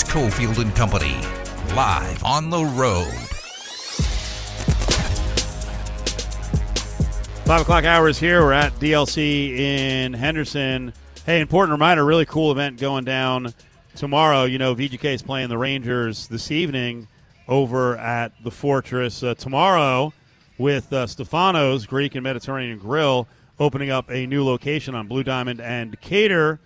It's Cofield and Company, live on the road. Five o'clock hours here. We're at DLC in Henderson. Hey, important reminder, really cool event going down tomorrow. You know, VGK is playing the Rangers this evening over at the Fortress. Uh, tomorrow, with uh, Stefano's Greek and Mediterranean Grill opening up a new location on Blue Diamond and Cater.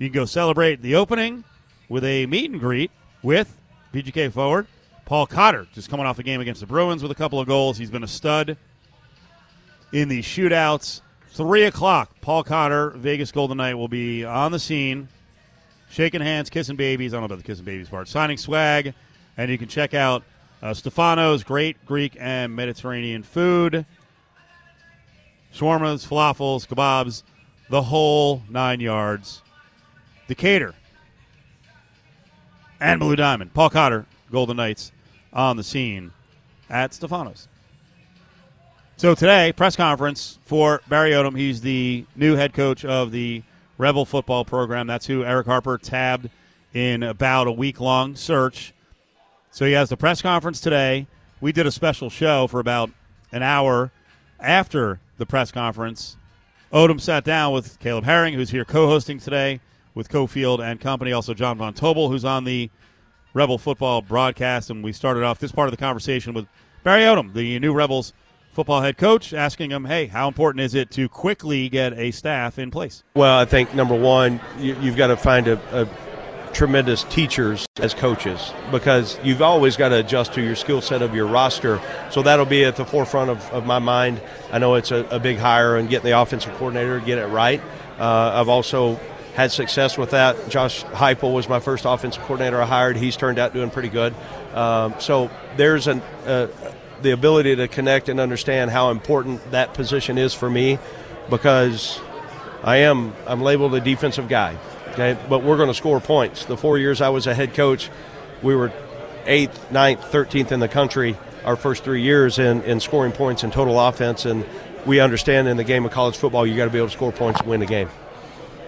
You can go celebrate the opening with a meet and greet with VGK forward Paul Cotter, just coming off a game against the Bruins with a couple of goals. He's been a stud in the shootouts. Three o'clock, Paul Cotter, Vegas Golden Knight, will be on the scene, shaking hands, kissing babies. I don't know about the kissing babies part. Signing swag, and you can check out uh, Stefano's great Greek and Mediterranean food, shawarmas, falafels, kebabs, the whole nine yards. Decatur and Blue Diamond. Paul Cotter, Golden Knights, on the scene at Stefano's. So today, press conference for Barry Odom. He's the new head coach of the Rebel football program. That's who Erick Harper tabbed in about a week long search. So he has the press conference today. We did a special show for about an hour after the press conference. Odom sat down with Caleb Herring, who's here co hosting today with Cofield and company. Also, John Von Tobel, who's on the Rebel football broadcast. And we started off this part of the conversation with Barry Odom, the new Rebels football head coach, asking him, hey, how important is it to quickly get a staff in place? Well, I think number one, you, have got to find a, a tremendous teachers as coaches because you've always got to adjust to your skill set of your roster. So that'll be at the forefront of, of my mind. I know it's a, a, big hire and getting the offensive coordinator, get it right. Uh, I've also had success with that. Josh Heupel was my first offensive coordinator I hired. He's turned out doing pretty good. Um, so there's an, uh, the ability to connect and understand how important that position is for me because I am I'm labeled a defensive guy. Okay, but we're going to score points. The four years I was a head coach, we were eighth, ninth, thirteenth in the country our first three years in, in scoring points and total offense. And we understand in the game of college football, you got to be able to score points and win the game.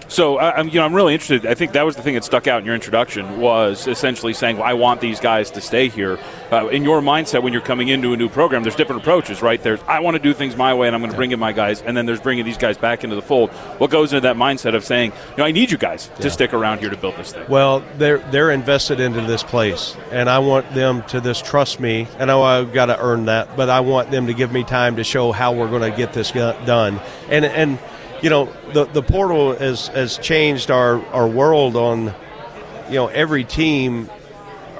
So I'm, you know, I'm really interested. I think that was the thing that stuck out in your introduction was essentially saying, well, "I want these guys to stay here." Uh, in your mindset, when you're coming into a new program, there's different approaches, right? There's I want to do things my way, and I'm going to bring in my guys, and then there's bringing these guys back into the fold. What goes into that mindset of saying, "You know, I need you guys yeah. to stick around here to build this thing"? Well, they're they're invested into this place, and I want them to just trust me. I know I've got to earn that, but I want them to give me time to show how we're going to get this done, and and you know, the the portal has has changed our our world on, you know, every team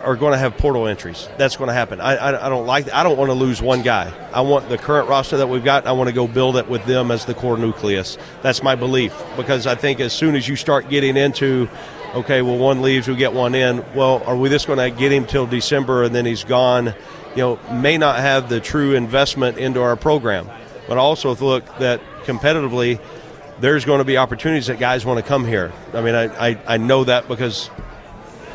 are going to have portal entries. That's going to happen. I, I, I don't like. I don't want to lose one guy. I want the current roster that we've got. I want to go build it with them as the core nucleus. That's my belief because I think as soon as you start getting into, okay, well one leaves, we get one in. Well, are we just going to get him till December and then he's gone? You know, may not have the true investment into our program. But also look that competitively, there's going to be opportunities that guys want to come here. I mean, I, I, I know that because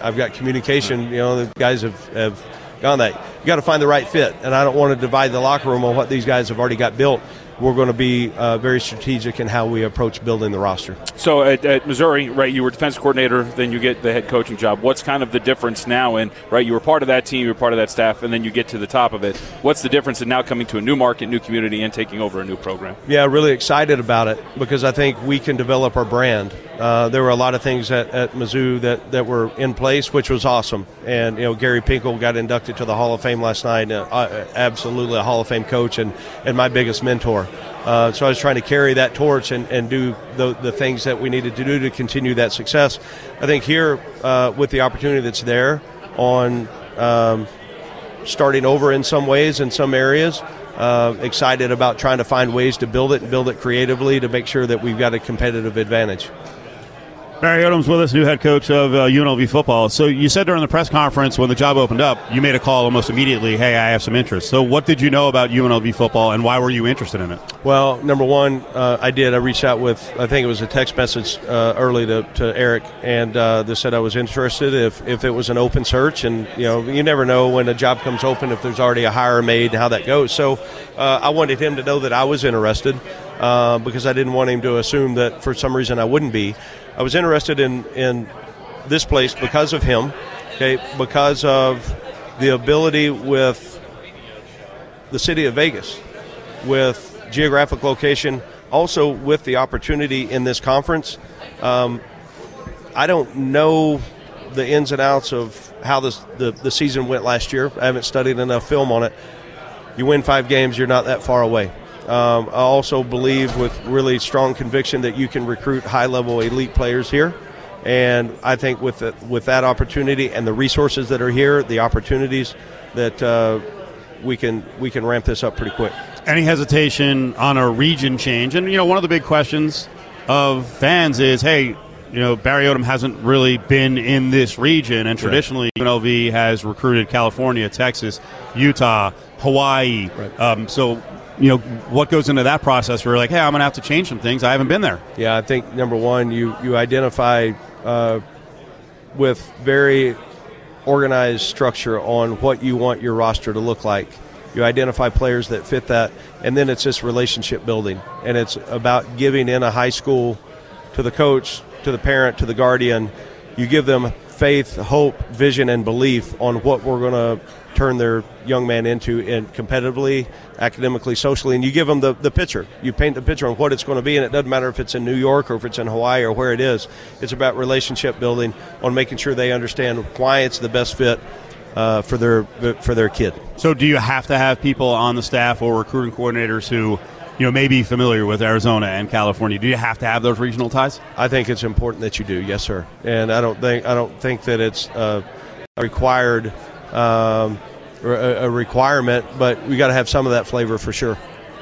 I've got communication. You know, the guys have, have gone that. You got to find the right fit, and I don't want to divide the locker room on what these guys have already got built we're going to be uh, very strategic in how we approach building the roster. So at, at, Missouri, right, you were defense coordinator, then you get the head coaching job. What's kind of the difference now? And right, you were part of that team, you were part of that staff, and then you get to the top of it. What's the difference in now coming to a new market, new community, and taking over a new program? Yeah, really excited about it because I think we can develop our brand. Uh, there were a lot of things at, at Mizzou that, that were in place, which was awesome. And you know, Gary Pinkel got inducted to the Hall of Fame last night. Uh, absolutely a Hall of Fame coach and, and my biggest mentor. Uh, so I was trying to carry that torch and, and do the, the things that we needed to do to continue that success. I think here, uh, with the opportunity that's there on um, starting over in some ways, in some areas, uh, excited about trying to find ways to build it and build it creatively to make sure that we've got a competitive advantage. Barry Odom's with us, new head coach of uh, UNLV football. So you said during the press conference when the job opened up, you made a call almost immediately. Hey, I have some interest. So what did you know about UNLV football, and why were you interested in it? Well, number one, uh, I did. I reached out with I think it was a text message uh, early to, to Eric, and uh, they said I was interested if if it was an open search, and you know you never know when a job comes open if there's already a hire made and how that goes. So uh, I wanted him to know that I was interested. Uh, because I didn't want him to assume that for some reason I wouldn't be. I was interested in, in this place because of him. Okay, because of the ability with the city of Vegas, with geographic location, also with the opportunity in this conference. Um, I don't know the ins and outs of how this, the, the season went last year. I haven't studied enough film on it. You win five games, you're not that far away. Um, I also believe with really strong conviction that you can recruit high level elite players here. And I think with the, with that opportunity and the resources that are here, the opportunities that uh, we can we can ramp this up pretty quick. Any hesitation on a region change? And you know, one of the big questions of fans is, hey, you know, Barry Odom hasn't really been in this region, and traditionally UNLV has recruited California, Texas, Utah, Hawaii. Right. Um, so, you know, what goes into that process? Where like, hey, I'm to have to change some things. I haven't been there. Yeah, I think number one, you you identify uh, with very organized structure on what you want your roster to look like. You identify players that fit that, and then it's just relationship building, and it's about giving in a high school to the coach, to the parent, to the guardian. You give them faith, hope, vision, and belief on what we're going to turn their young man into in competitively, academically, socially, and you give them the, the picture. You paint the picture on what it's going to be, and it doesn't matter if it's in New York or if it's in Hawaii or where it is. It's about relationship building on making sure they understand why it's the best fit uh, for their for their kid. So, do you have to have people on the staff or recruiting coordinators who, you know, may be familiar with Arizona and California? Do you have to have those regional ties? I think it's important that you do, yes, sir. And I don't think I don't think that it's uh, required um, a, requirement, but we got to have some of that flavor for sure.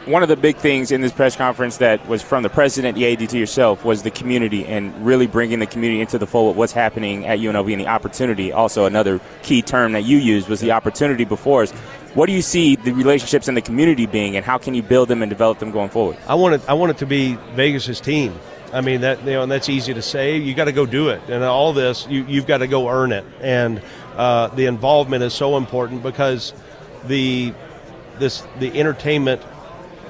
One of the big things in this press conference that was from the president, the AD to yourself, was the community and really bringing the community into the fold of what's happening at UNLV and the opportunity. Also, another key term that you used was the opportunity before us. What do you see the relationships in the community being, and how can you build them and develop them going forward? I want it. I want it to be Vegas's team. I mean that you know, and that's easy to say. You got to go do it, and all this you, you've got to go earn it. And uh, the involvement is so important because the this the entertainment,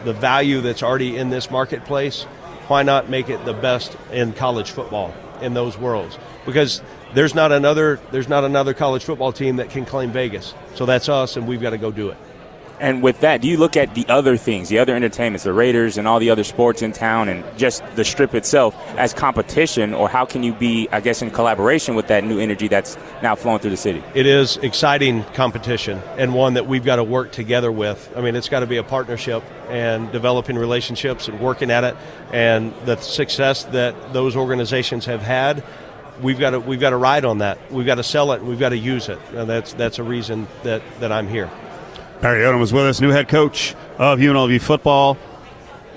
the value that's already in this marketplace. Why not make it the best in college football in those worlds? Because there's not another there's not another college football team that can claim Vegas. So that's us, and we've got to go do it. And with that, do you look at the other things, the other entertainments, the Raiders and all the other sports in town and just the strip itself as competition, or how can you be, I guess, in collaboration with that new energy that's now flowing through the city? It is exciting competition and one that we've got to work together with. I mean, it's got to be a partnership and developing relationships and working at it. And the success that those organizations have had, we've got to we've got to ride on that. We've got to sell it. We've got to use it. And that's that's a reason that that I'm here. Barry Odom was with us, new head coach of UNLV football.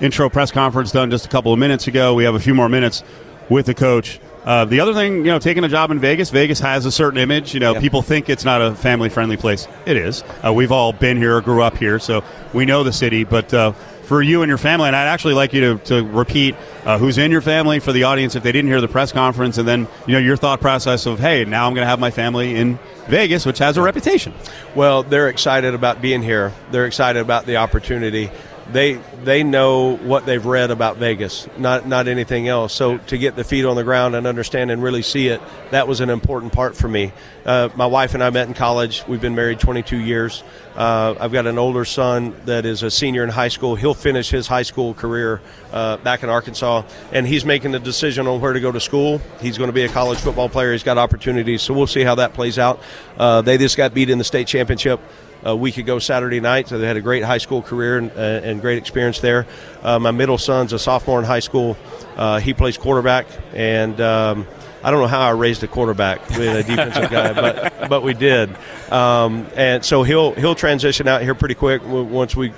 Intro press conference done just a couple of minutes ago. We have a few more minutes with the coach. Uh, the other thing, you know, taking a job in Vegas, Vegas has a certain image. You know, people think it's not a family friendly place. It is. Uh, we've all been here, grew up here, so we know the city. But uh, for you and your family, and I'd actually like you to, to repeat uh, who's in your family for the audience if they didn't hear the press conference, and then, you know, your thought process of, hey, now I'm going to have my family in Vegas, which has a reputation. Well, they're excited about being here. They're excited about the opportunity. They they know what they've read about Vegas, not not anything else. So to get the feet on the ground and understand and really see it, that was an important part for me. Uh, my wife and I met in college. We've been married 22 years. Uh, I've got an older son that is a senior in high school. He'll finish his high school career uh, back in Arkansas, and he's making the decision on where to go to school. He's going to be a college football player. He's got opportunities, so we'll see how that plays out. Uh, they just got beat in the state championship a week ago Saturday night. So they had a great high school career and, uh, and great experience there. Uh, my middle son's a sophomore in high school. Uh, he plays quarterback, and um, I don't know how I raised a quarterback with a defensive guy, but but we did. Um, and so he'll he'll transition out here pretty quick once we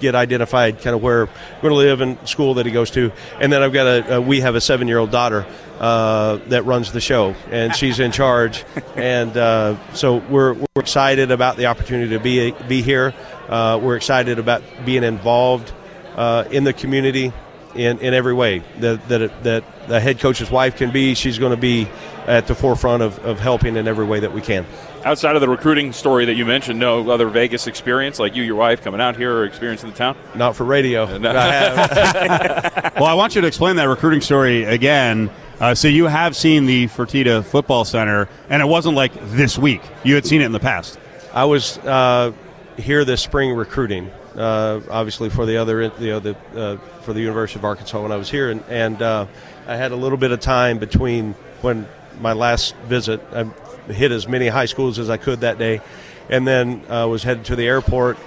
get identified kind of where we're going to live and school that he goes to. And then I've got a, uh, we have a seven year old daughter uh, that runs the show, and she's in charge. and uh, so we're, we're excited about the opportunity to be be here. Uh, we're excited about being involved uh, in the community in, in every way that that that the head coach's wife can be. She's going to be at the forefront of, of helping in every way that we can. Outside of the recruiting story that you mentioned, no other Vegas experience like you, your wife coming out here or experience in the town? Not for radio. No. I have. well, I want you to explain that recruiting story again Uh, so you have seen the Fertitta Football Center, and it wasn't like this week. You had seen it in the past. I was uh, here this spring recruiting, uh, obviously for the other, you know, the uh, for the University of Arkansas when I was here, and, and uh, I had a little bit of time between when my last visit. I hit as many high schools as I could that day, and then uh, was headed to the airport.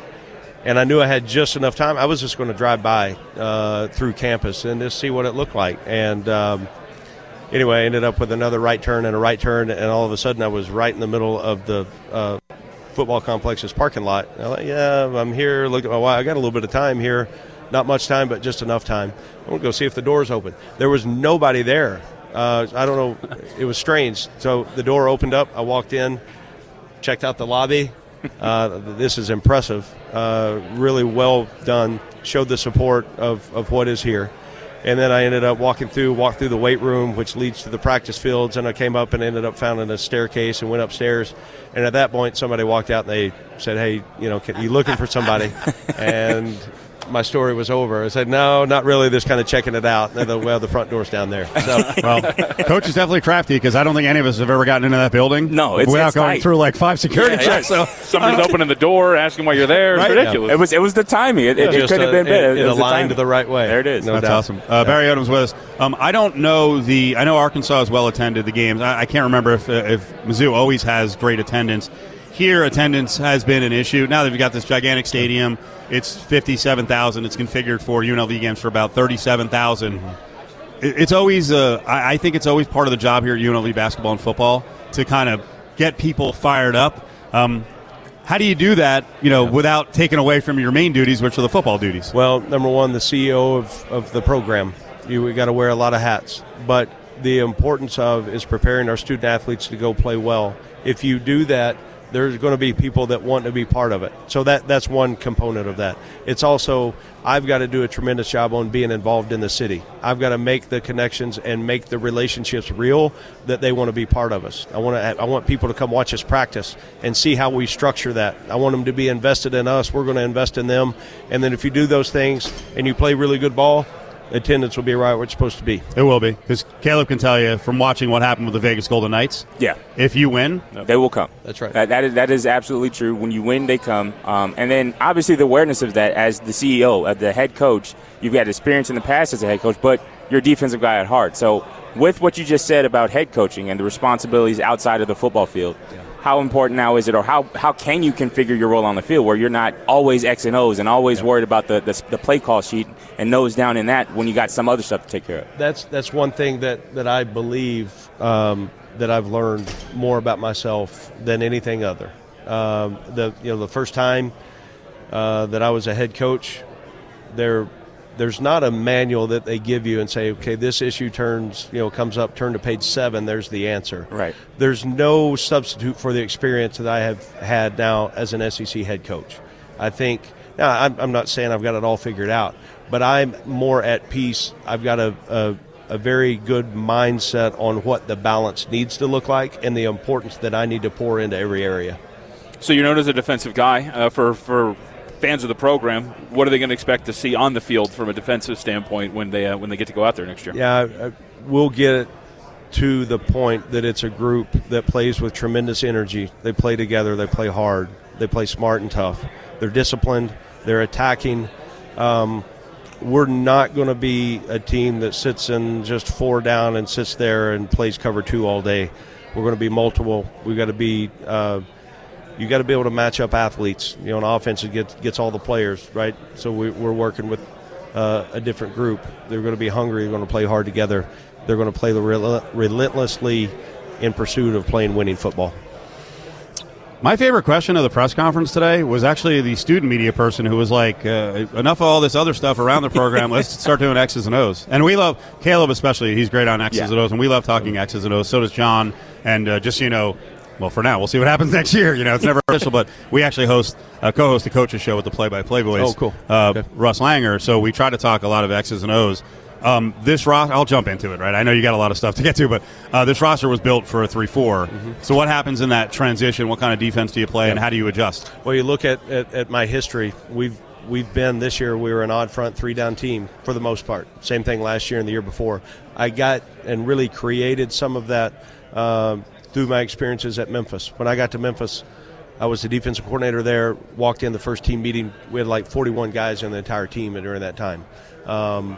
And I knew I had just enough time. I was just going to drive by uh, through campus and just see what it looked like. And um, anyway, I ended up with another right turn and a right turn, and all of a sudden I was right in the middle of the uh, football complex's parking lot. I'm like, yeah, I'm here. Look at my wife. I got a little bit of time here. Not much time, but just enough time. I'm going to go see if the door's open. There was nobody there. Uh, I don't know. It was strange. So the door opened up. I walked in, checked out the lobby. Uh, this is impressive. Uh, really well done. Showed the support of, of what is here. And then I ended up walking through, walked through the weight room, which leads to the practice fields. And I came up and ended up finding a staircase and went upstairs. And at that point, somebody walked out and they said, "Hey, you know, can, you looking for somebody?" and my story was over. I said, no, not really. Just kind of checking it out. The, well, the front door's down there. So, well, coach is definitely crafty because I don't think any of us have ever gotten into that building. No, it's, without it's going tight. through like five security Yeah, yeah. checks. So Somebody's opening the door, asking why you're there. It's Right? ridiculous. It was it was the timing. It, it, it couldn't have uh, been better. It, it was the aligned timing. the right way. There it is. No That's doubt. awesome. Uh, Barry Odom's with us. Um, I don't know the. I know Arkansas is well attended. The games. I, I can't remember if uh, if Mizzou always has great attendance. Here, attendance has been an issue. Now that we've got this gigantic stadium, it's fifty-seven thousand. It's configured for UNLV games for about thirty-seven It, it's always. Uh, I, think it's always part of the job here at UNLV basketball and football to kind of get people fired up. Um, how do you do that? You know, without taking away from your main duties, which are the football duties. Well, number one, the CEO of, of the program. You got to wear a lot of hats, but the importance of is preparing our student athletes to go play well. If you do that, there's going to be people that want to be part of it. So that that's one component of that. It's also I've got to do a tremendous job on being involved in the city. I've got to make the connections and make the relationships real that they want to be part of us. I want to I want people to come watch us practice and see how we structure that. I want them to be invested in us. We're going to invest in them. And then if you do those things and you play really good ball, attendance will be right where it's supposed to be. It will be because Caleb can tell you from watching what happened with the Vegas Golden Knights. Yeah. If you win, They will come. That's right. That, that is that is absolutely true. When you win, they come. Um, and then obviously the awareness of that as the CEO, as the head coach, you've got experience in the past as a head coach, but you're a defensive guy at heart. So with what you just said about head coaching and the responsibilities outside of the football field, how important now is it, or how, how can you configure your role on the field where you're not always X and O's and always worried about the, the the play call sheet and nose down in that when you got some other stuff to take care of? that's that's one thing that that I believe um, that I've learned more about myself than anything other. Um, the you know the first time uh, that I was a head coach, there there's not a manual that they give you and say, okay, this issue turns you know comes up, turn to page seven. There's the answer. Right. There's no substitute for the experience that I have had now as an SEC head coach. I think now I'm, I'm not saying I've got it all figured out, but I'm more at peace. I've got a, a a very good mindset on what the balance needs to look like and the importance that I need to pour into every area. So you're known as a defensive guy uh, for for fans of the program. What are they going to expect to see on the field from a defensive standpoint when they uh, when they get to go out there next year? Yeah, I- we'll get to the point that it's a group that plays with tremendous energy. They play together, they play hard, they play smart and tough. They're disciplined, they're attacking. Um, we're not going to be a team that sits in just four down and sits there and plays cover two all day. We're going to be multiple. We've got to be. Uh, you got to be able to match up athletes. You know, an offense that gets gets all the players right. So we, we're working with uh, a different group. They're going to be hungry. They're going to play hard together. They're going to play the rel- relentlessly in pursuit of playing winning football. my favorite question of the press conference today was actually the student media person who was like, uh, "Enough of all this other stuff around the program. Let's start doing X's and O's." And we love Caleb especially. He's great on X's Yeah. and O's, and we love talking X's and O's. So does John. And uh, just so you know. Well, for now, we'll see what happens next year. You know, it's never official, but we actually host, uh, co-host the coaches show with the play-by-play voice. Oh, cool. Uh, Okay. Russ Langer. So we try to talk a lot of X's and O's. Um, this roster, I'll jump into it, right? I know you got a lot of stuff to get to, but uh, this roster was built for a 3 4. So, what happens in that transition? What kind of defense do you play, and how do you adjust? Well, you look at, at, at my history. We've we've been this year. We were an odd front three down team for the most part. Same thing last year and the year before. I got and really created some of that um, through my experiences at Memphis. When I got to Memphis, I was the defensive coordinator there. Walked in the first team meeting. We had like 41 guys in the entire team during that time. Um,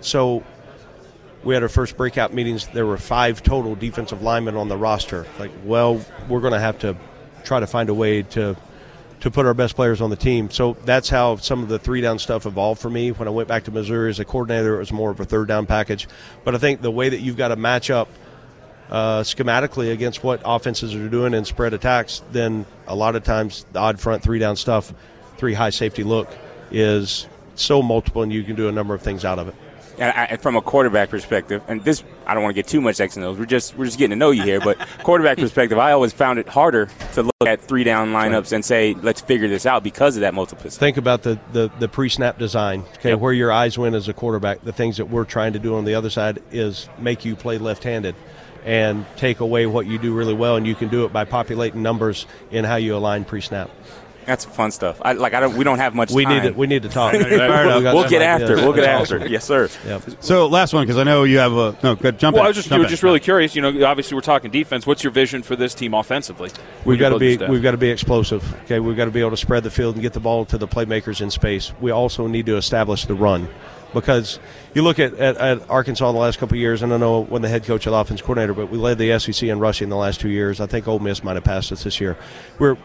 so we had our first breakout meetings. There were five total defensive linemen on the roster. Like, well, we're going to have to try to find a way to to put our best players on the team. So that's how some of the three down stuff evolved for me. When I went back to Missouri as a coordinator, it was more of a third down package. But I think the way that you've got to match up uh, schematically against what offenses are doing in spread attacks, then a lot of times the odd front three down stuff, three high safety look is so multiple, and you can do a number of things out of it and I, from a quarterback perspective, and this I don't want to get too much X and O's. We're just we're just getting to know you here, but quarterback perspective, I always found it harder to look at three down lineups and say let's figure this out because of that multiplicity. Think about the the, the pre snap design. Okay, yep. where your eyes went as a quarterback. The things that we're trying to do on the other side is make you play left handed and take away what you do really well, and you can do it by populating numbers in how you align pre snap. That's fun stuff. I, like I don't. We don't have much. We time. need to. We need to talk. we will get after. We'll get after. Yes, sir. Yep. So last one because I know you have a no. Good jump. Well, in. I was just you were just really curious. You know, obviously we're talking defense. What's your vision for this team offensively? We've got to be. We've got to be explosive. Okay, we've got to be able to spread the field and get the ball to the playmakers in space. We also need to establish the run because you look at, at, at Arkansas in the last couple years, and I know when the head coach and offense coordinator, but we led the SEC in rushing the last two years. I think Ole Miss might have passed us this year. We're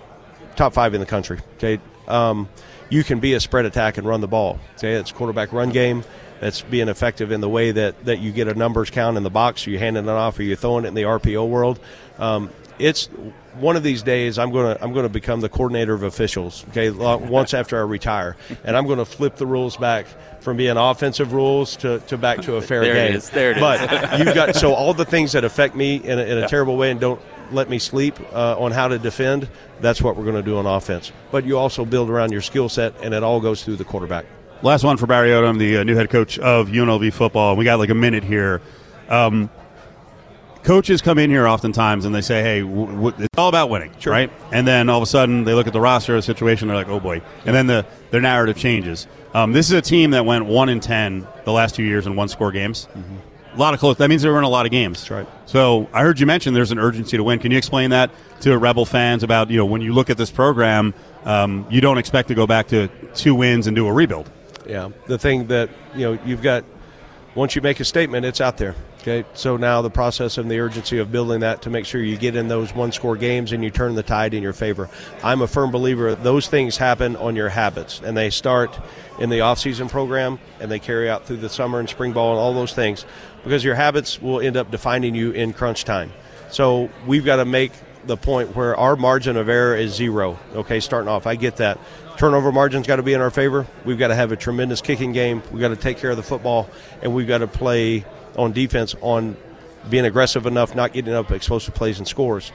top five in the country. Okay, um, you can be a spread attack and run the ball. Okay, it's quarterback run game. That's being effective in the way that, that you get a numbers count in the box. Are you handing it off? Or you throwing it in the RPO world? Um, it's one of these days I'm going to I'm going to become the coordinator of officials. Okay, once after I retire, and I'm going to flip the rules back from being offensive rules to, to back to a fair there game. It is. There it but is. you've got so all the things that affect me in a, in a terrible way and don't let me sleep uh, on how to defend. That's what we're going to do on offense. But you also build around your skill set, and it all goes through the quarterback. Last one for Barry Odom, the uh, new head coach of UNLV football. We got like a minute here. Um, coaches come in here oftentimes and they say, "Hey, w- w- it's all about winning, sure. right?" And then all of a sudden they look at the roster the situation, they're like, "Oh boy!" And then the their narrative changes. Um, this is a team that went one in ten the last two years in one score games. Mm-hmm. A lot of close. That means they were in a lot of games. That's right. So I heard you mention there's an urgency to win. Can you explain that to Rebel fans about you know when you look at this program, um, you don't expect to go back to two wins and do a rebuild. Yeah, the thing that you know you've got once you make a statement, it's out there. Okay, so now the process and the urgency of building that to make sure you get in those one score games and you turn the tide in your favor. I'm a firm believer those things happen on your habits and they start in the off-season program and they carry out through the summer and spring ball and all those things because your habits will end up defining you in crunch time. So we've got to make the point where our margin of error is zero. Okay, starting off, I get that. Turnover margin's got to be in our favor. We've got to have a tremendous kicking game. We've got to take care of the football, and we've got to play on defense on being aggressive enough, not getting up explosive plays and scores.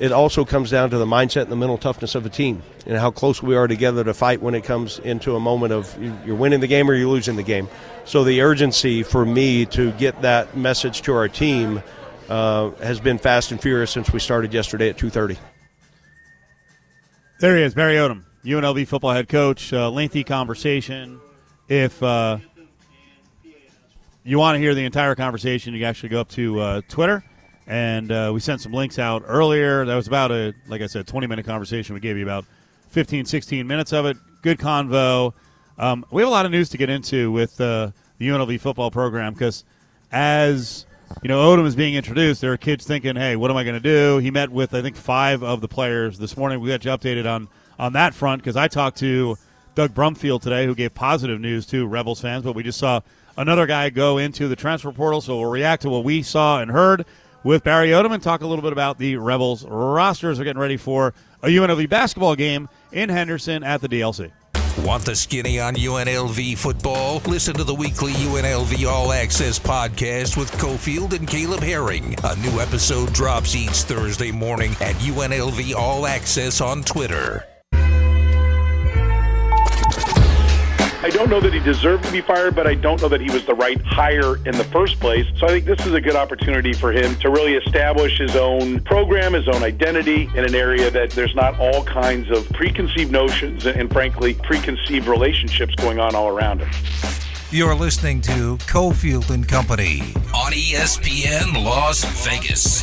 It also comes down to the mindset and the mental toughness of a team and how close we are together to fight when it comes into a moment of you're winning the game or you're losing the game. So the urgency for me to get that message to our team uh, has been fast and furious since we started yesterday at 2:30. There he is, Barry Odom, UNLV football head coach. Uh, lengthy conversation. If uh, you want to hear the entire conversation, you can actually go up to uh, Twitter, and uh, we sent some links out earlier. That was about a, like I said, 20 minute conversation. We gave you about 15, 16 minutes of it. Good convo. Um, we have a lot of news to get into with the UNLV football program because as you know, Odom is being introduced. There are kids thinking, "Hey, what am I going to do?" He met with, I think, five of the players this morning. We got you updated on on that front because I talked to Doug Brumfield today, who gave positive news to Rebels fans. But we just saw another guy go into the transfer portal. So we'll react to what we saw and heard with Barry Odom and talk a little bit about the Rebels rosters. We're getting ready for a UNLV basketball game in Henderson at the DLC. Want the skinny on UNLV football? Listen to the weekly UNLV All Access podcast with Cofield and Caleb Herring. A new episode drops each Thursday morning at UNLV All Access on Twitter. I don't know that he deserved to be fired, but I don't know that he was the right hire in the first place. So I think this is a good opportunity for him to really establish his own program, his own identity in an area that there's not all kinds of preconceived notions and, frankly, preconceived relationships going on all around him. You're listening to Cofield and Company on ESPN Las Vegas.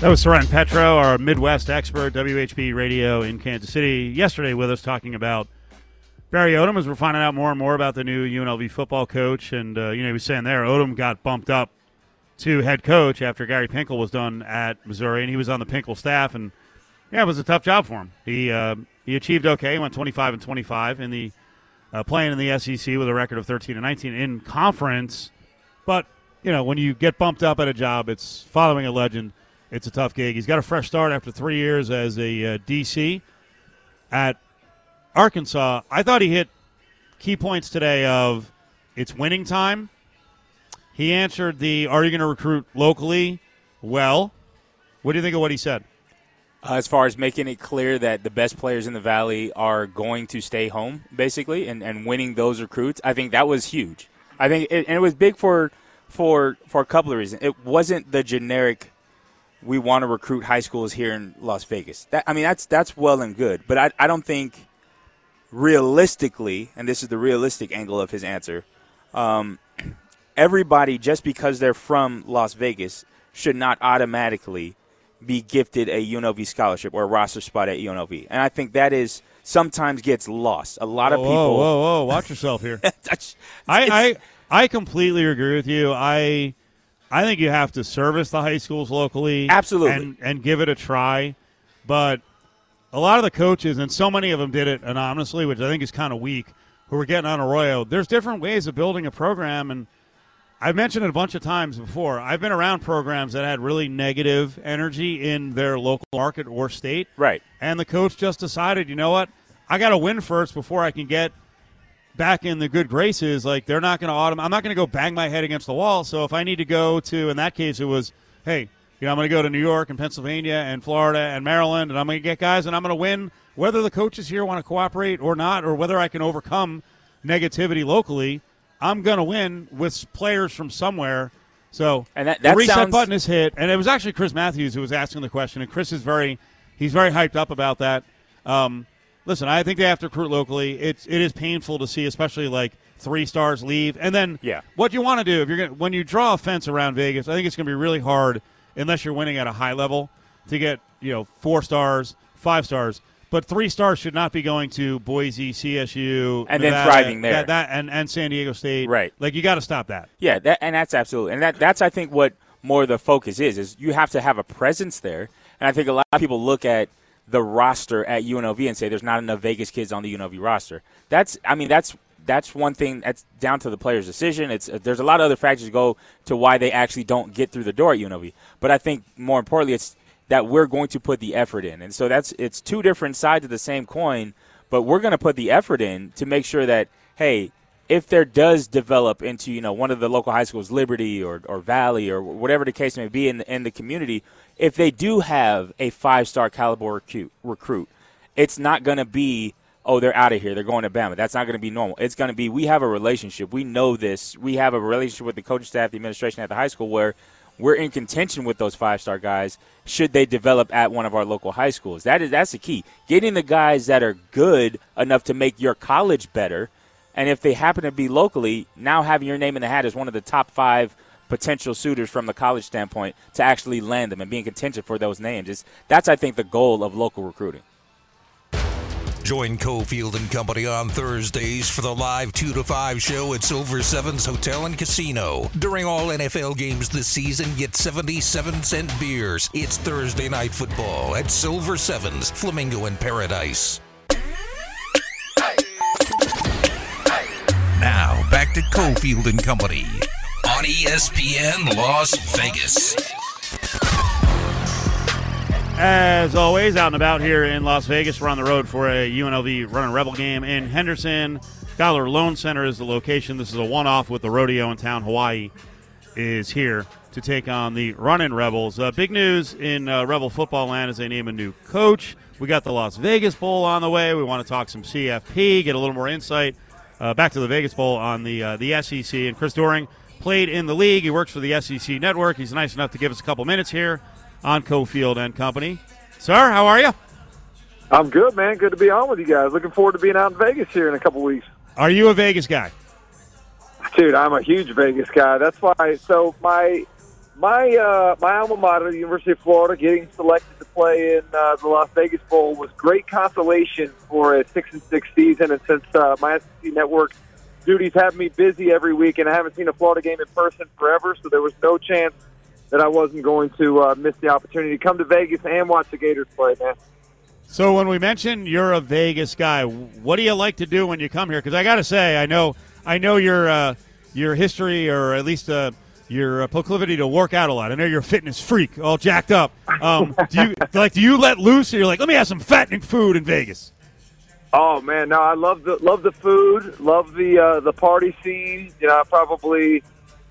That was Soren Petro, our Midwest expert, WHB Radio in Kansas City, yesterday with us talking about Barry Odom as we're finding out more and more about the new UNLV football coach. And, uh, you know, he was saying there, Odom got bumped up to head coach after Gary Pinkel was done at Missouri, and he was on the Pinkel staff. And, yeah, it was a tough job for him. He, uh, he achieved okay, he went 25 and 25 in the uh, playing in the SEC with a record of 13 and 19 in conference. But, you know, when you get bumped up at a job, it's following a legend it's a tough gig. He's got a fresh start after three years as a uh, DC at Arkansas. I thought he hit key points today of it's winning time. He answered the "Are you going to recruit locally?" Well, what do you think of what he said? Uh, as far as making it clear that the best players in the valley are going to stay home, basically, and, and winning those recruits, I think that was huge. I think, it, and it was big for for for a couple of reasons. It wasn't the generic we want to recruit high schools here in Las Vegas. That, I mean, that's that's well and good, but I, I don't think realistically, and this is the realistic angle of his answer, um, everybody just because they're from Las Vegas should not automatically be gifted a UNLV scholarship or a roster spot at UNLV, and I think that is sometimes gets lost. A lot whoa, of people. Whoa, whoa, whoa! Watch yourself here. I, I I completely agree with you. I I think you have to service the high schools locally, absolutely, and, and give it a try. But a lot of the coaches, and so many of them did it anonymously, which I think is kind of weak. Who were getting on Arroyo? There's different ways of building a program, and I've mentioned it a bunch of times before. I've been around programs that had really negative energy in their local market or state, right? And the coach just decided, you know what? I got to win first before I can get back in the good graces, like they're not going to autom- I'm not going to go bang my head against the wall. So if I need to go to, in that case, it was, hey, you know, I'm going to go to New York and Pennsylvania and Florida and Maryland, and I'm going to get guys, and I'm going to win, whether the coaches here want to cooperate or not, or whether I can overcome negativity locally. I'm going to win with players from somewhere. So and that, that the reset sounds- button is hit, and it was actually Chris Matthews who was asking the question, and Chris is very, he's very hyped up about that. Um, listen, I think they have to recruit locally. It's it is painful to see, especially like three stars leave, and then yeah. what you want to do if you're gonna, when you draw a fence around Vegas, I think it's going to be really hard unless you're winning at a high level to get you know four stars, five stars. But three stars should not be going to Boise, CSU, and Nevada, then thriving there. That, that and, and San Diego State, right? Like you got to stop that. Yeah, that, and that's absolutely, and that that's I think what more the focus is is you have to have a presence there, and I think a lot of people look at the roster at UNLV and say there's not enough Vegas kids on the UNLV roster. That's I mean that's that's one thing that's down to the player's decision. It's uh, there's a lot of other factors go to why they actually don't get through the door at UNLV. But I think more importantly, it's that we're going to put the effort in, and so that's it's two different sides of the same coin. But we're going to put the effort in to make sure that hey, if there does develop into you know one of the local high schools, Liberty or, or Valley or whatever the case may be in the, in the community, if they do have a five star caliber recruit, it's not going to be oh they're out of here they're going to Bama. That's not going to be normal. It's going to be we have a relationship. We know this. We have a relationship with the coaching staff, the administration at the high school where we're in contention with those five star guys should they develop at one of our local high schools. That is that's the key. Getting the guys that are good enough to make your college better. And if they happen to be locally, now having your name in the hat as one of the top five potential suitors from the college standpoint to actually land them and be in contention for those names. It's, that's, I think, the goal of local recruiting. Join Cofield and Company on Thursdays for the live 2 to 5 show at Silver Sevens Hotel and Casino. During all NFL games this season, get 77 cent beers. It's Thursday night football at Silver Sevens, Flamingo in Paradise. Now, back to Cofield and Company on ESPN Las Vegas. As always, out and about here in Las Vegas, we're on the road for a UNLV Running Rebel game in Henderson. Dollar Loan Center is the location. This is a one-off with the rodeo in town. Hawaii is here to take on the Running Rebels. Uh, big news in uh, Rebel football land as they name a new coach. We got the Las Vegas Bowl on the way. We want to talk some CFP, get a little more insight. Uh, back to the Vegas Bowl on the uh, the SEC. And Chris Doering played in the league. He works for the SEC Network. He's nice enough to give us a couple minutes here on Cofield and Company. Sir, how are you? I'm good, man. Good to be on with you guys. Looking forward to being out in Vegas here in a couple weeks. Are you a Vegas guy? Dude, I'm a huge Vegas guy. That's why. So my my uh, my alma mater, the University of Florida, getting selected to play in uh, the Las Vegas Bowl was great consolation for a six and six season. And since uh, my SEC network duties have me busy every week, and I haven't seen a Florida game in person forever, so there was no chance that I wasn't going to uh, miss the opportunity to come to Vegas and watch the Gators play, man. So when we mentioned you're a Vegas guy, what do you like to do when you come here? Because I got to say, I know, I know your uh, your history, or at least uh, your uh, proclivity to work out a lot. I know you're a fitness freak, all jacked up. Um, do you like? Do you let loose? Or you're like, let me have some fattening food in Vegas. Oh man, no, I love the love the food, love the uh, the party scene. You know, I probably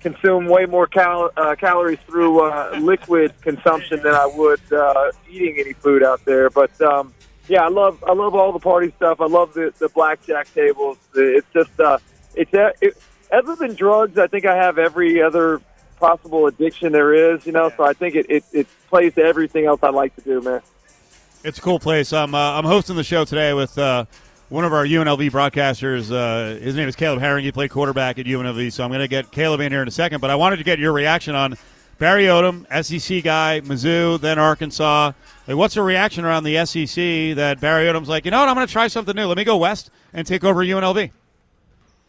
consume way more cal- uh, calories through uh, liquid consumption than I would uh, eating any food out there. But um, yeah, I love I love all the party stuff. I love the the blackjack tables. It's just uh, it's uh, it, other than drugs. I think I have every other possible addiction there is. You know, so I think it it, it plays to everything else I like to do, man. It's a cool place. I'm uh, I'm hosting the show today with. Uh, one of our UNLV broadcasters. Uh, his name is Caleb Herring. He played quarterback at UNLV, so I'm going to get Caleb in here in a second. But I wanted to get your reaction on Barry Odom, SEC guy, Mizzou, then Arkansas. Like, what's the reaction around the SEC that Barry Odom's like, you know what, I'm going to try something new. Let me go west and take over UNLV.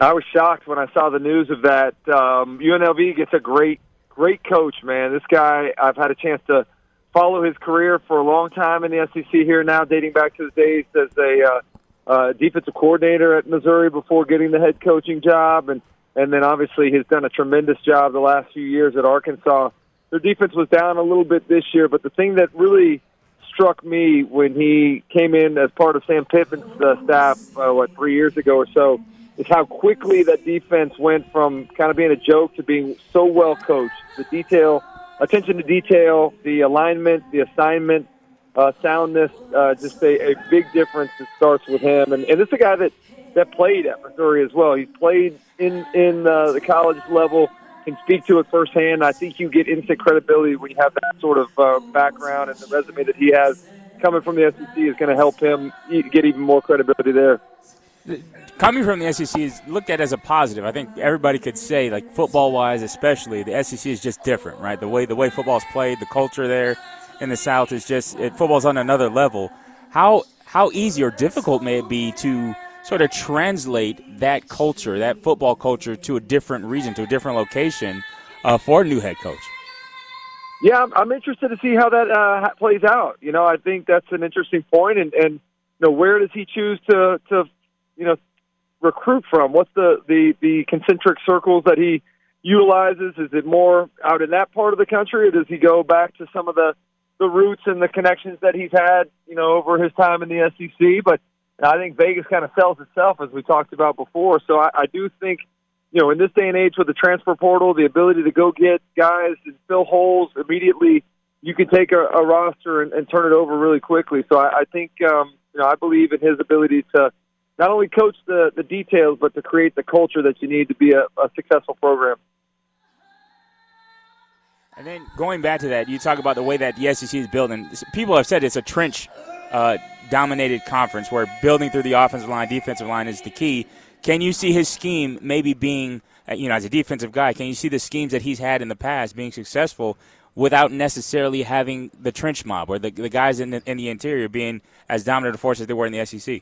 I was shocked when I saw the news of that. Um, UNLV gets a great, great coach, man. This guy, I've had a chance to follow his career for a long time in the SEC here now, dating back to his days as a uh, uh, defensive coordinator at Missouri before getting the head coaching job, and and then obviously has done a tremendous job the last few years at Arkansas. Their defense was down a little bit this year, but the thing that really struck me when he came in as part of Sam Pittman's uh, staff, uh, what three years ago or so, is how quickly that defense went from kind of being a joke to being so well coached. The detail, attention to detail, the alignment, the assignment, uh, soundness, uh, just a, a big difference that starts with him. And, and this is a guy that, that played at Missouri as well. He's played in, in uh, the college level, can speak to it firsthand. I think you get instant credibility when you have that sort of uh, background and the resume that he has coming from the SEC is going to help him get even more credibility there. Coming from the SEC is looked at as a positive. I think everybody could say, like football wise, especially the SEC is just different, right? The way the way football is played, the culture there, in the South is just it, football's on another level. How how easy or difficult may it be to sort of translate that culture, that football culture, to a different region, to a different location uh, for a new head coach? Yeah, I'm, interested to see how that uh, plays out. You know, I think that's an interesting point, and and you know, where does he choose to to you know recruit from? What's the the the concentric circles that he utilizes? Is it more out in that part of the country, or does he go back to some of the the roots and the connections that he's had, you know, over his time in the SEC. But I think Vegas kind of sells itself, as we talked about before. So I, I do think, you know, in this day and age with the transfer portal, the ability to go get guys and fill holes immediately, you can take a, a roster and, and turn it over really quickly. So I, I think, um, you know, I believe in his ability to not only coach the, the details, but to create the culture that you need to be a, a successful program. And then going back to that, you talk about the way that the SEC is built, and people have said it's a trench uh, dominated conference where building through the offensive line, defensive line is the key. Can you see his scheme maybe being, uh, you know, as a defensive guy, can you see the schemes that he's had in the past being successful without necessarily having the trench mob or the, the guys in the, in the interior being as dominant a force as they were in the SEC?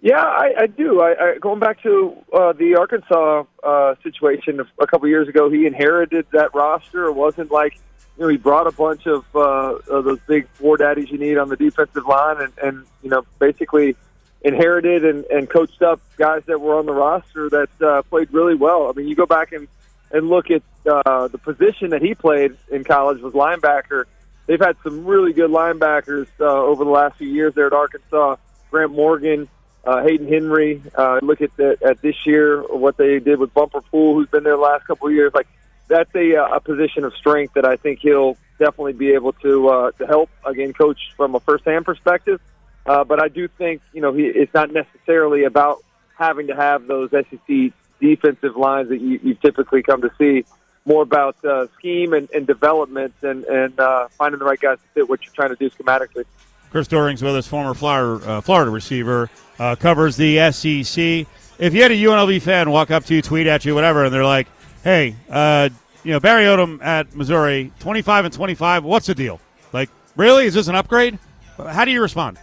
Yeah, I, I do. I, I going back to uh, the Arkansas uh, situation a couple years ago, he inherited that roster. It wasn't like you know he brought a bunch of, uh, of those big four daddies you need on the defensive line, and, and you know basically inherited and, and coached up guys that were on the roster that uh, played really well. I mean, you go back and and look at uh, the position that he played in college was linebacker. They've had some really good linebackers uh, over the last few years there at Arkansas. Grant Morgan uh, Hayden Henry. Uh, look at the, at this year, what they did with Bumper Pool, who's been there the last couple of years. Like that's a, uh, a position of strength that I think he'll definitely be able to uh, to help again, coach from a first hand perspective. Uh, but I do think you know he, it's not necessarily about having to have those SEC defensive lines that you, you typically come to see. More about uh, scheme and, and development and and uh, finding the right guys to fit what you're trying to do schematically. Chris Doering's with us, former Florida, uh, Florida receiver, uh, covers the SEC. if you had a UNLV fan walk up to you, tweet at you, whatever, and they're like, "Hey, uh, you know Barry Odom at Missouri, twenty-five and twenty-five. What's the deal? Like, really? Is this an upgrade? How do you respond?"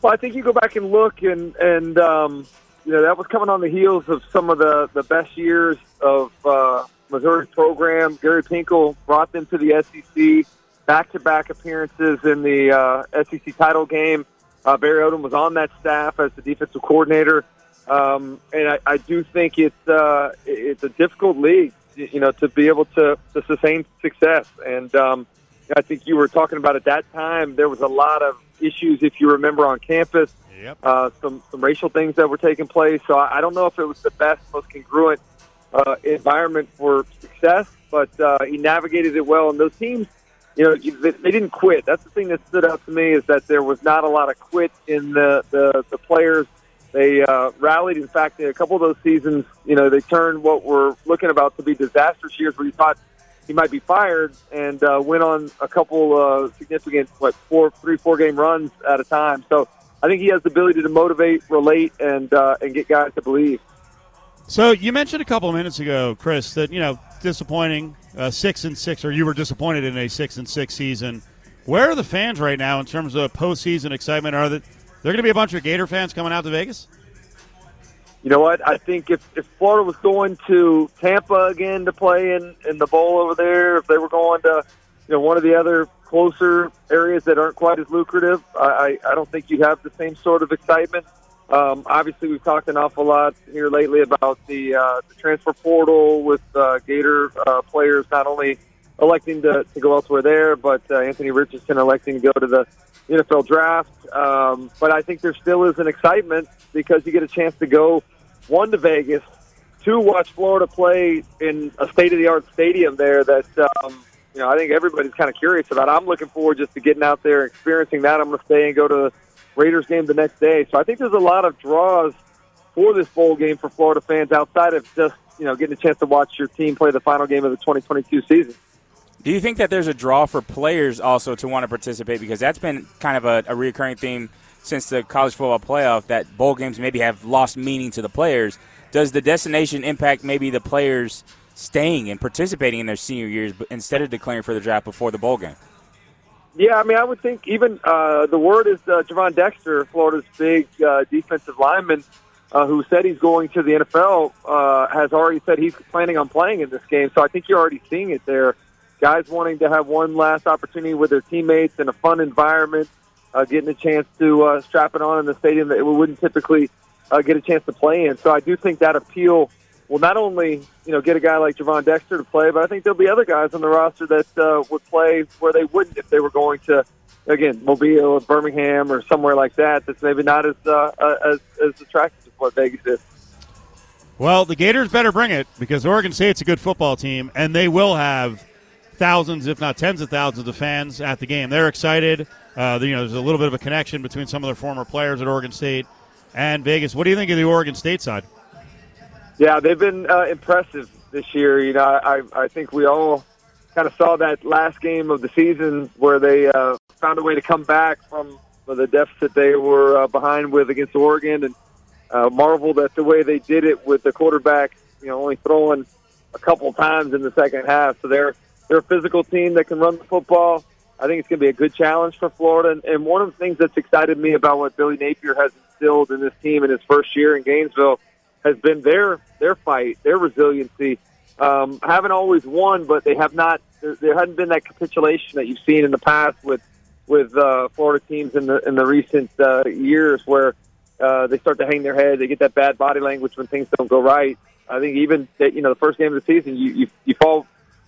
Well, I think you go back and look, and and um, you know that was coming on the heels of some of the the best years of uh, Missouri's program. Gary Pinkel brought them to the SEC, back-to-back appearances in the uh, SEC title game. Uh, Barry Odom was on that staff as the defensive coordinator, um, and I, I do think it's uh, it's a difficult league, you know, to be able to, to sustain success. And um, I think you were talking about at that time there was a lot of issues, if you remember, on campus. Yep. Uh, some some racial things that were taking place. So I, I don't know if it was the best, most congruent uh, environment for success, but uh, he navigated it well. And those teams, you know, they, didn't quit. That's the thing that stood out to me is that there was not a lot of quit in the the, the players. They uh, rallied. In fact, in a couple of those seasons, you know, they turned what were looking about to be disastrous years where you thought he might be fired, and uh, went on a couple uh, significant, what four, three, four game runs at a time. So I think he has the ability to motivate, relate, and uh, and get guys to believe. So you mentioned a couple of minutes ago, Chris, that you know disappointing uh, six and six, or you were disappointed in a six and six season. Where are the fans right now in terms of postseason excitement? Are that there going to be a bunch of Gator fans coming out to Vegas? You know what? I think if, if Florida was going to Tampa again to play in, in the bowl over there, if they were going to you know one of the other closer areas that aren't quite as lucrative, I, I don't think you'd have the same sort of excitement. Um, obviously, we've talked an awful lot here lately about the, uh, the transfer portal with uh, Gator uh, players not only electing to, to go elsewhere there, but uh, Anthony Richardson electing to go to the NFL draft. Um, but I think there still is an excitement because you get a chance to go one to Vegas, two watch Florida play in a state of the art stadium there that um, you know I think everybody's kind of curious about. I'm looking forward just to getting out there, experiencing that. I'm going to stay and go to Raiders game the next day. So I think there's a lot of draws for this bowl game for Florida fans outside of just you know getting a chance to watch your team play the final game of the 2022 season. Do you think that there's a draw for players also to want to participate? Because that's been kind of a, a recurring theme since the college football playoff that bowl games maybe have lost meaning to the players. Does the destination impact maybe the players staying and participating in their senior years instead of declaring for the draft before the bowl game? Yeah, I mean, I would think even uh, the word is uh, Gervon Dexter, Florida's big uh, defensive lineman, uh, who said he's going to the NFL, uh, has already said he's planning on playing in this game. So I think you're already seeing it there. Guys wanting to have one last opportunity with their teammates in a fun environment, uh, getting a chance to uh, strap it on in the stadium that we wouldn't typically uh, get a chance to play in. So I do think that appeal will not only you know get a guy like Gervon Dexter to play, but I think there'll be other guys on the roster that uh, would play where they wouldn't if they were going to again Mobile or Birmingham or somewhere like that. That's maybe not as uh, as as attractive as what Vegas is. Well, the Gators better bring it because Oregon State's a good football team, and they will have thousands, if not tens of thousands, of fans at the game. They're excited. Uh, you know, there's a little bit of a connection between some of their former players at Oregon State and Vegas. What do you think of the Oregon State side? Yeah, they've been uh, impressive this year. You know, I I think we all kind of saw that last game of the season where they uh, found a way to come back from the deficit they were uh, behind with against Oregon, and uh, marveled at the way they did it with the quarterback, you know, only throwing a couple times in the second half. So they're they're a physical team that can run the football. I think it's going to be a good challenge for Florida. And, and one of the things that's excited me about what Billy Napier has instilled in this team in his first year in Gainesville has been their their fight, their resiliency. Um, haven't always won, but they have not. There, there hasn't been that capitulation that you've seen in the past with with uh, Florida teams in the in the recent uh, years, where uh, they start to hang their head. They get that bad body language when things don't go right. I think even that you know the first game of the season, you you, you fall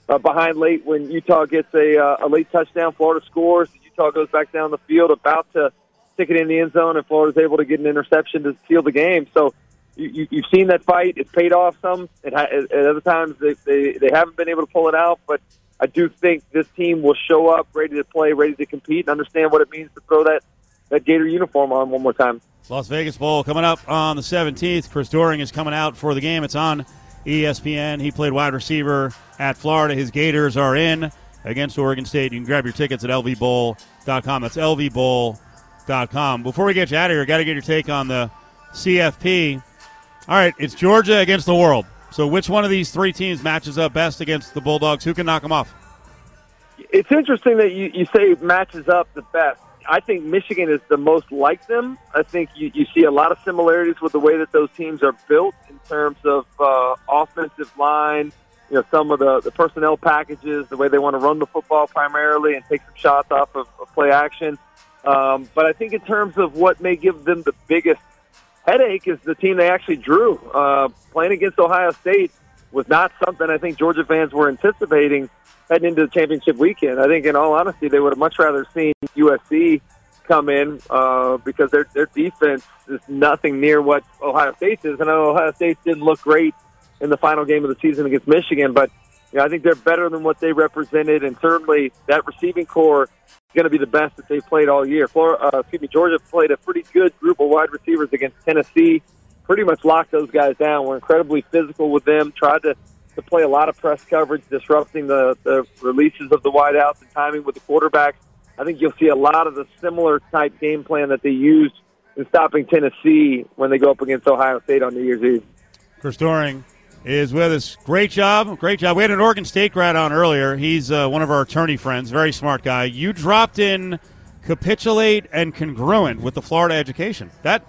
uh, behind late when Utah gets a, uh, a late touchdown. Florida scores. Utah goes back down the field, about to stick it in the end zone, and Florida's able to get an interception to seal the game. So you, you, you've seen that fight. It's paid off some. It ha- at other times they, they they haven't been able to pull it out, but I do think this team will show up ready to play, ready to compete, and understand what it means to throw that that Gator uniform on one more time. Las Vegas Bowl coming up on the 17th. Chris Doering is coming out for the game. It's on ESPN. He played wide receiver at Florida. His Gators are in against Oregon State. You can grab your tickets at lvbowl.com. That's lvbowl.com. Before we get you out of here, got to get your take on the CFP. All right, it's Georgia against the world. So, which one of these three teams matches up best against the Bulldogs? Who can knock them off? It's interesting that you, you say matches up the best. I think Michigan is the most like them. I think you, you see a lot of similarities with the way that those teams are built in terms of uh, offensive line, you know, some of the, the personnel packages, the way they want to run the football primarily and take some shots off of, of play action. Um, but I think in terms of what may give them the biggest headache is the team they actually drew. Uh, playing against Ohio State was not something I think Georgia fans were anticipating heading into the championship weekend. I think, in all honesty, they would have much rather seen USC come in uh, because their their defense is nothing near what Ohio State is. And I know Ohio State didn't look great in the final game of the season against Michigan, but you know, I think they're better than what they represented, and certainly that receiving corps is going to be the best that they've played all year. Florida, uh, excuse me, Georgia played a pretty good group of wide receivers against Tennessee. Pretty much locked those guys down. We're incredibly physical with them. Tried to to play a lot of press coverage, disrupting the, the releases of the wideouts and timing with the quarterbacks. I think you'll see a lot of the similar type game plan that they used in stopping Tennessee when they go up against Ohio State on New Year's Eve. Chris Doering is with us. Great job. Great job. We had an Oregon State grad on earlier. He's uh, one of our attorney friends, very smart guy. You dropped in capitulate and congruent with the Florida education. That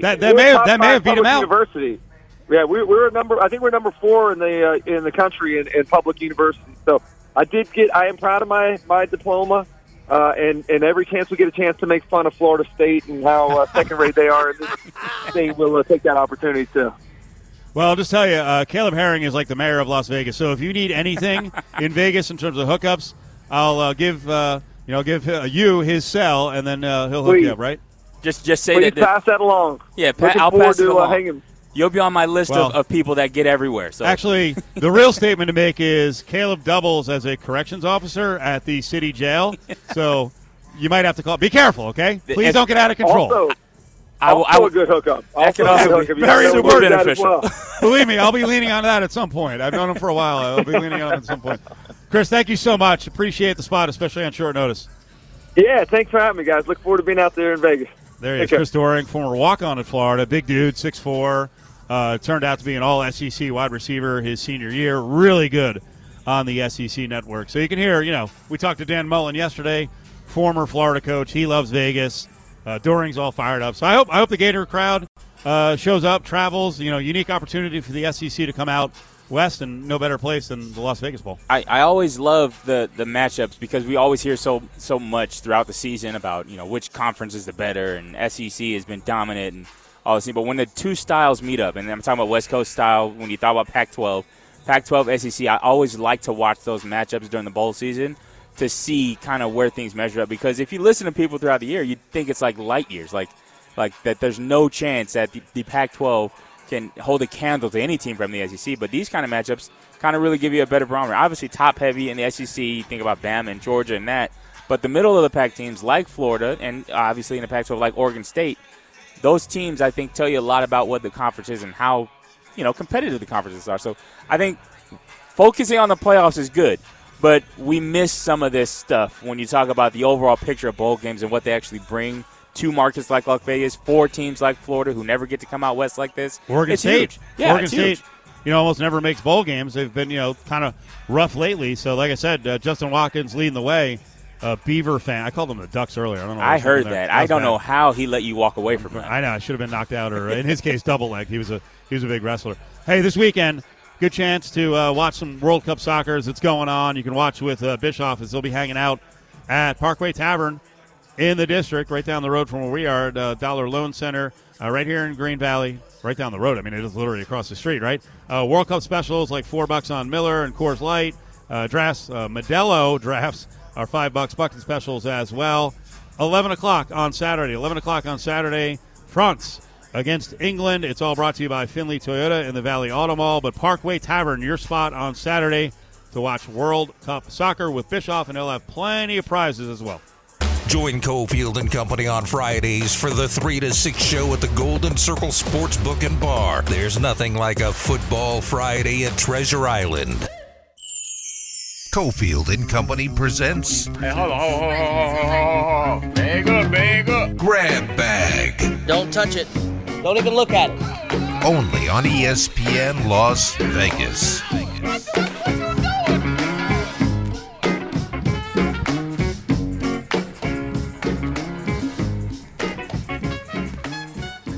that, that may have that may have beat him out. University. Yeah, we, we're number. I think we're number four in the uh, in the country in, in public universities. So I did get. I am proud of my my diploma. Uh, and and every chance we get a chance to make fun of Florida State and how uh, second rate they are, in this state will uh, take that opportunity too. Well, I'll just tell you, uh, Caleb Herring is like the mayor of Las Vegas. So if you need anything in Vegas in terms of hookups, I'll uh, give uh, you know give uh, you his cell, and then uh, he'll hook Please. you up, right? Just just say Please that. pass that along. yeah, pa- I'll forward pass it to uh, along. hanging. You'll be on my list Well- of, of people that get everywhere. So Actually, the real statement to make is Caleb doubles as a corrections officer at the city jail. So you might have to call. Be careful, okay? Please If- don't get out of control. Also, I will. I also will a good hookup. That Also could a also be. You very super word that as beneficial. well. Believe me, I'll be leaning on that at some point. I've known him for a while. I'll be leaning on him at some point. Chris, thank you so much. Appreciate the spot, especially on short notice. Yeah, thanks for having me, guys. Look forward to being out there in Vegas. There he Take is, care. Chris Doering, former walk-on at Florida, big dude, 6'4", uh, turned out to be an all-SEC wide receiver his senior year. Really good on the SEC network. So you can hear, you know, we talked to Dan Mullen yesterday, former Florida coach. He loves Vegas. Uh, Doering's all fired up. So I hope I hope the Gator crowd uh, shows up, travels. You know, unique opportunity for the SEC to come out west, and no better place than the Las Vegas Bowl. I, I always love the, the matchups because we always hear so so much throughout the season about you know which conference is the better and SEC has been dominant and all this. But when the two styles meet up, and I'm talking about West Coast style, when you thought about Pac-12, Pac-12, SEC, I always like to watch those matchups during the bowl season to see kind of where things measure up. Because if you listen to people throughout the year, you'd think it's like light years, like like that. There's no chance that the, the Pac-12 can hold a candle to any team from the SEC. But these kind of matchups kind of really give you a better barometer. Obviously, top heavy in the SEC. You think about Bama and Georgia and that. But the middle of the pack teams like Florida and obviously in the Pac-12 like Oregon State, those teams I think tell you a lot about what the conference is and how you know competitive the conferences are. So I think focusing on the playoffs is good, but we miss some of this stuff when you talk about the overall picture of bowl games and what they actually bring to markets like Las Vegas, four teams like Florida who never get to come out west like this. Oregon it's State. huge. Yeah, Oregon State, huge. you know, almost never makes bowl games. They've been, you know, kind of rough lately. So, like I said, uh, Justin Watkins leading the way. Uh, Beaver fan. I called them the Ducks earlier. I don't know. I heard there. that. I don't bad. know how he let you walk away from it. I know. I should have been knocked out, or in his case, double legged. He was a he was a big wrestler. Hey, this weekend, good chance to uh, watch some World Cup soccer as it's going on. You can watch with uh, Bischoff as they'll be hanging out at Parkway Tavern in the district, right down the road from where we are at uh, Dollar Loan Center, uh, right here in Green Valley, right down the road. I mean, it is literally across the street, right? Uh, World Cup specials like four bucks on Miller and Coors Light. Uh, drafts, Modelo drafts are five bucks. Bucket specials as well. 11 o'clock on Saturday. 11 o'clock on Saturday. France against England. It's all brought to you by Findlay Toyota in the Valley Auto Mall. But Parkway Tavern, your spot on Saturday to watch World Cup soccer with Bischoff, and he'll have plenty of prizes as well. Join Cofield and Company on Fridays for the 3 to 6 show at the Golden Circle Sportsbook and Bar. There's nothing like a football Friday at Treasure Island. Cofield and Company presents Hey, hold on, hold on, hold on, hold on, hold on. Bag up, bag up. Grab Bag. Don't touch it. Don't even look at it. Only on ESPN Las Vegas.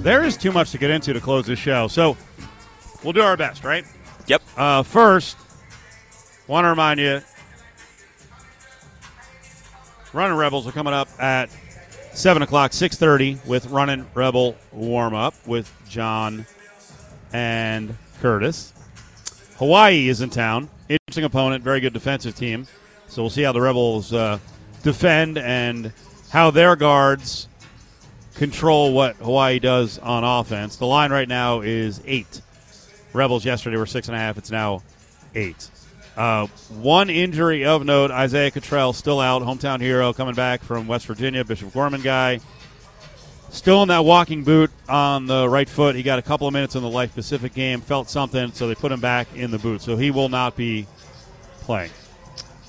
There is too much to get into to close this show, so we'll do our best, right? Yep. Uh, first, want to remind you, Running Rebels are coming up at seven o'clock, six thirty, with Running Rebel warm up with John and Curtis. Hawaii is in town. Interesting opponent, very good defensive team. So we'll see how the Rebels uh, defend and how their guards control what Hawaii does on offense. The line right now is eight. Rebels yesterday were six and a half. It's now eight. Uh, one injury of note: Isaiah Cottrell still out, hometown hero, coming back from West Virginia, Bishop Gorman guy. Still in that walking boot on the right foot. He got a couple of minutes in the Life Pacific game, felt something, so they put him back in the boot. So he will not be playing.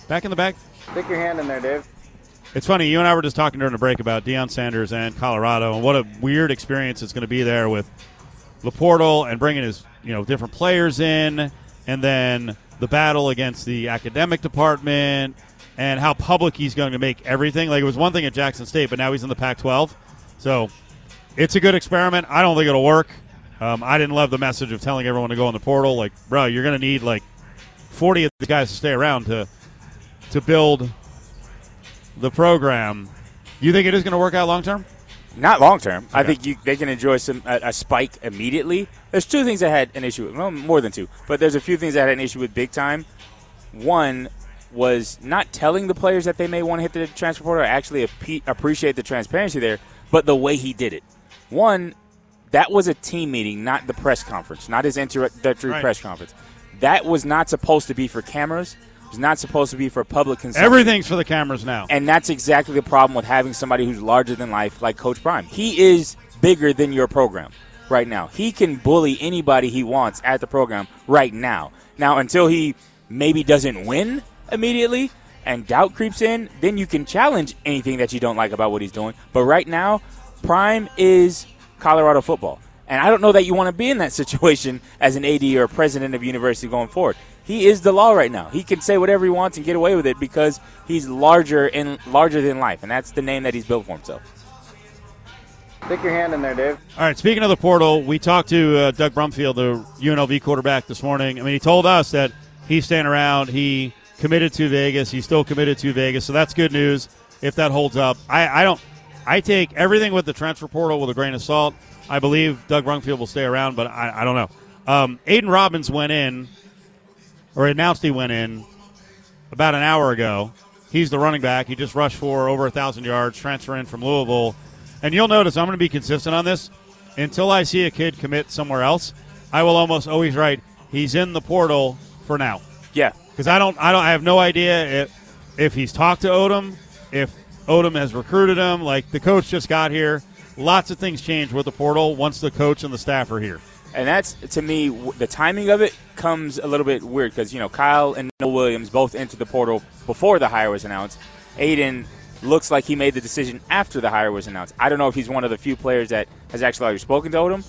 Back in the back. Stick your hand in there, Dave. It's funny, you and I were just talking during the break about Deion Sanders and Colorado, and what a weird experience it's going to be there with Laportal and bringing his you know different players in, and then the battle against the academic department, and how public he's going to make everything. Like it was one thing at Jackson State, but now he's in the Pac-12, so it's a good experiment. I don't think it'll work. Um, I didn't love the message of telling everyone to go in the portal. Like, bro, you're going to need like 40 of the guys to stay around to to build the program. You think it is going to work out long term? Not long term. I think you, they can enjoy some a, a spike immediately. There's two things I had an issue with. Well, more than two, but there's a few things I had an issue with big time. One was not telling the players that they may want to hit the transfer portal. I actually appe- appreciate the transparency there, but the way he did it. One, that was a team meeting, not the press conference, not his introductory Right. press conference. That was not supposed to be for cameras. It was not supposed to be for public consumption. Everything's for the cameras now. And that's exactly the problem with having somebody who's larger than life like Coach Prime. He is bigger than your program right now. He can bully anybody he wants at the program right now. Now, until he maybe doesn't win immediately and doubt creeps in, then you can challenge anything that you don't like about what he's doing. But right now, Prime is Colorado football. And I don't know that you want to be in that situation as an AD or president of university going forward. He is the law right now. He can say whatever he wants and get away with it because he's larger and larger than life, and that's the name that he's built for himself. Stick your hand in there, Dave. All right, speaking of the portal, we talked to uh, Doug Brumfield, the UNLV quarterback, this morning. I mean, he told us that he's staying around. He committed to Vegas. He's still committed to Vegas, so that's good news if that holds up. I, I don't. I take everything with the transfer portal with a grain of salt. I believe Doug Brumfield will stay around, but I, I don't know. Um, Aidan Robbins went in, or announced he went in about an hour ago. He's the running back. He just rushed for over a thousand yards, transfer in from Louisville. And you'll notice I'm going to be consistent on this. Until I see a kid commit somewhere else, I will almost always write he's in the portal for now Yeah. because I don't I don't I have no idea if if he's talked to Odom, if Odom has recruited him. Like the coach just got here. Lots of things change with the portal once the coach and the staff are here. And that's to me the timing of it comes a little bit weird because you know Kyle and Noah Williams both entered the portal before the hire was announced. Aidan looks like he made the decision after the hire was announced. I don't know if he's one of the few players that has actually already spoken to Odom.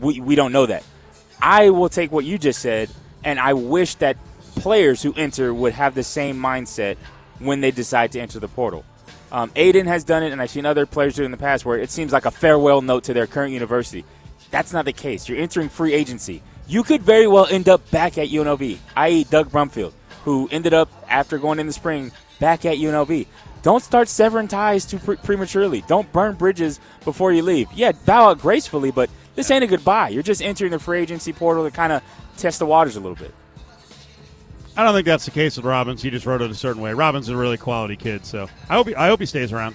We we don't know that. I will take what you just said, and I wish that players who enter would have the same mindset when they decide to enter the portal. Um, Aidan has done it, and I've seen other players do it in the past where it seems like a farewell note to their current university. That's not the case. You're entering free agency. You could very well end up back at UNLV, i.e., Doug Brumfield, who ended up, after going in the spring, back at UNLV. Don't start severing ties too pre- prematurely. Don't burn bridges before you leave. Yeah, bow out gracefully, but this ain't a goodbye. You're just entering the free agency portal to kind of test the waters a little bit. I don't think that's the case with Robbins. He just wrote it a certain way. Robbins is a really quality kid, so I hope he, I hope he stays around.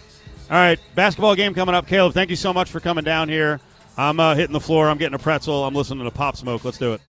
All right, basketball game coming up. Caleb, thank you so much for coming down here. I'm uh, hitting the floor. I'm getting a pretzel. I'm listening to Pop Smoke. Let's do it.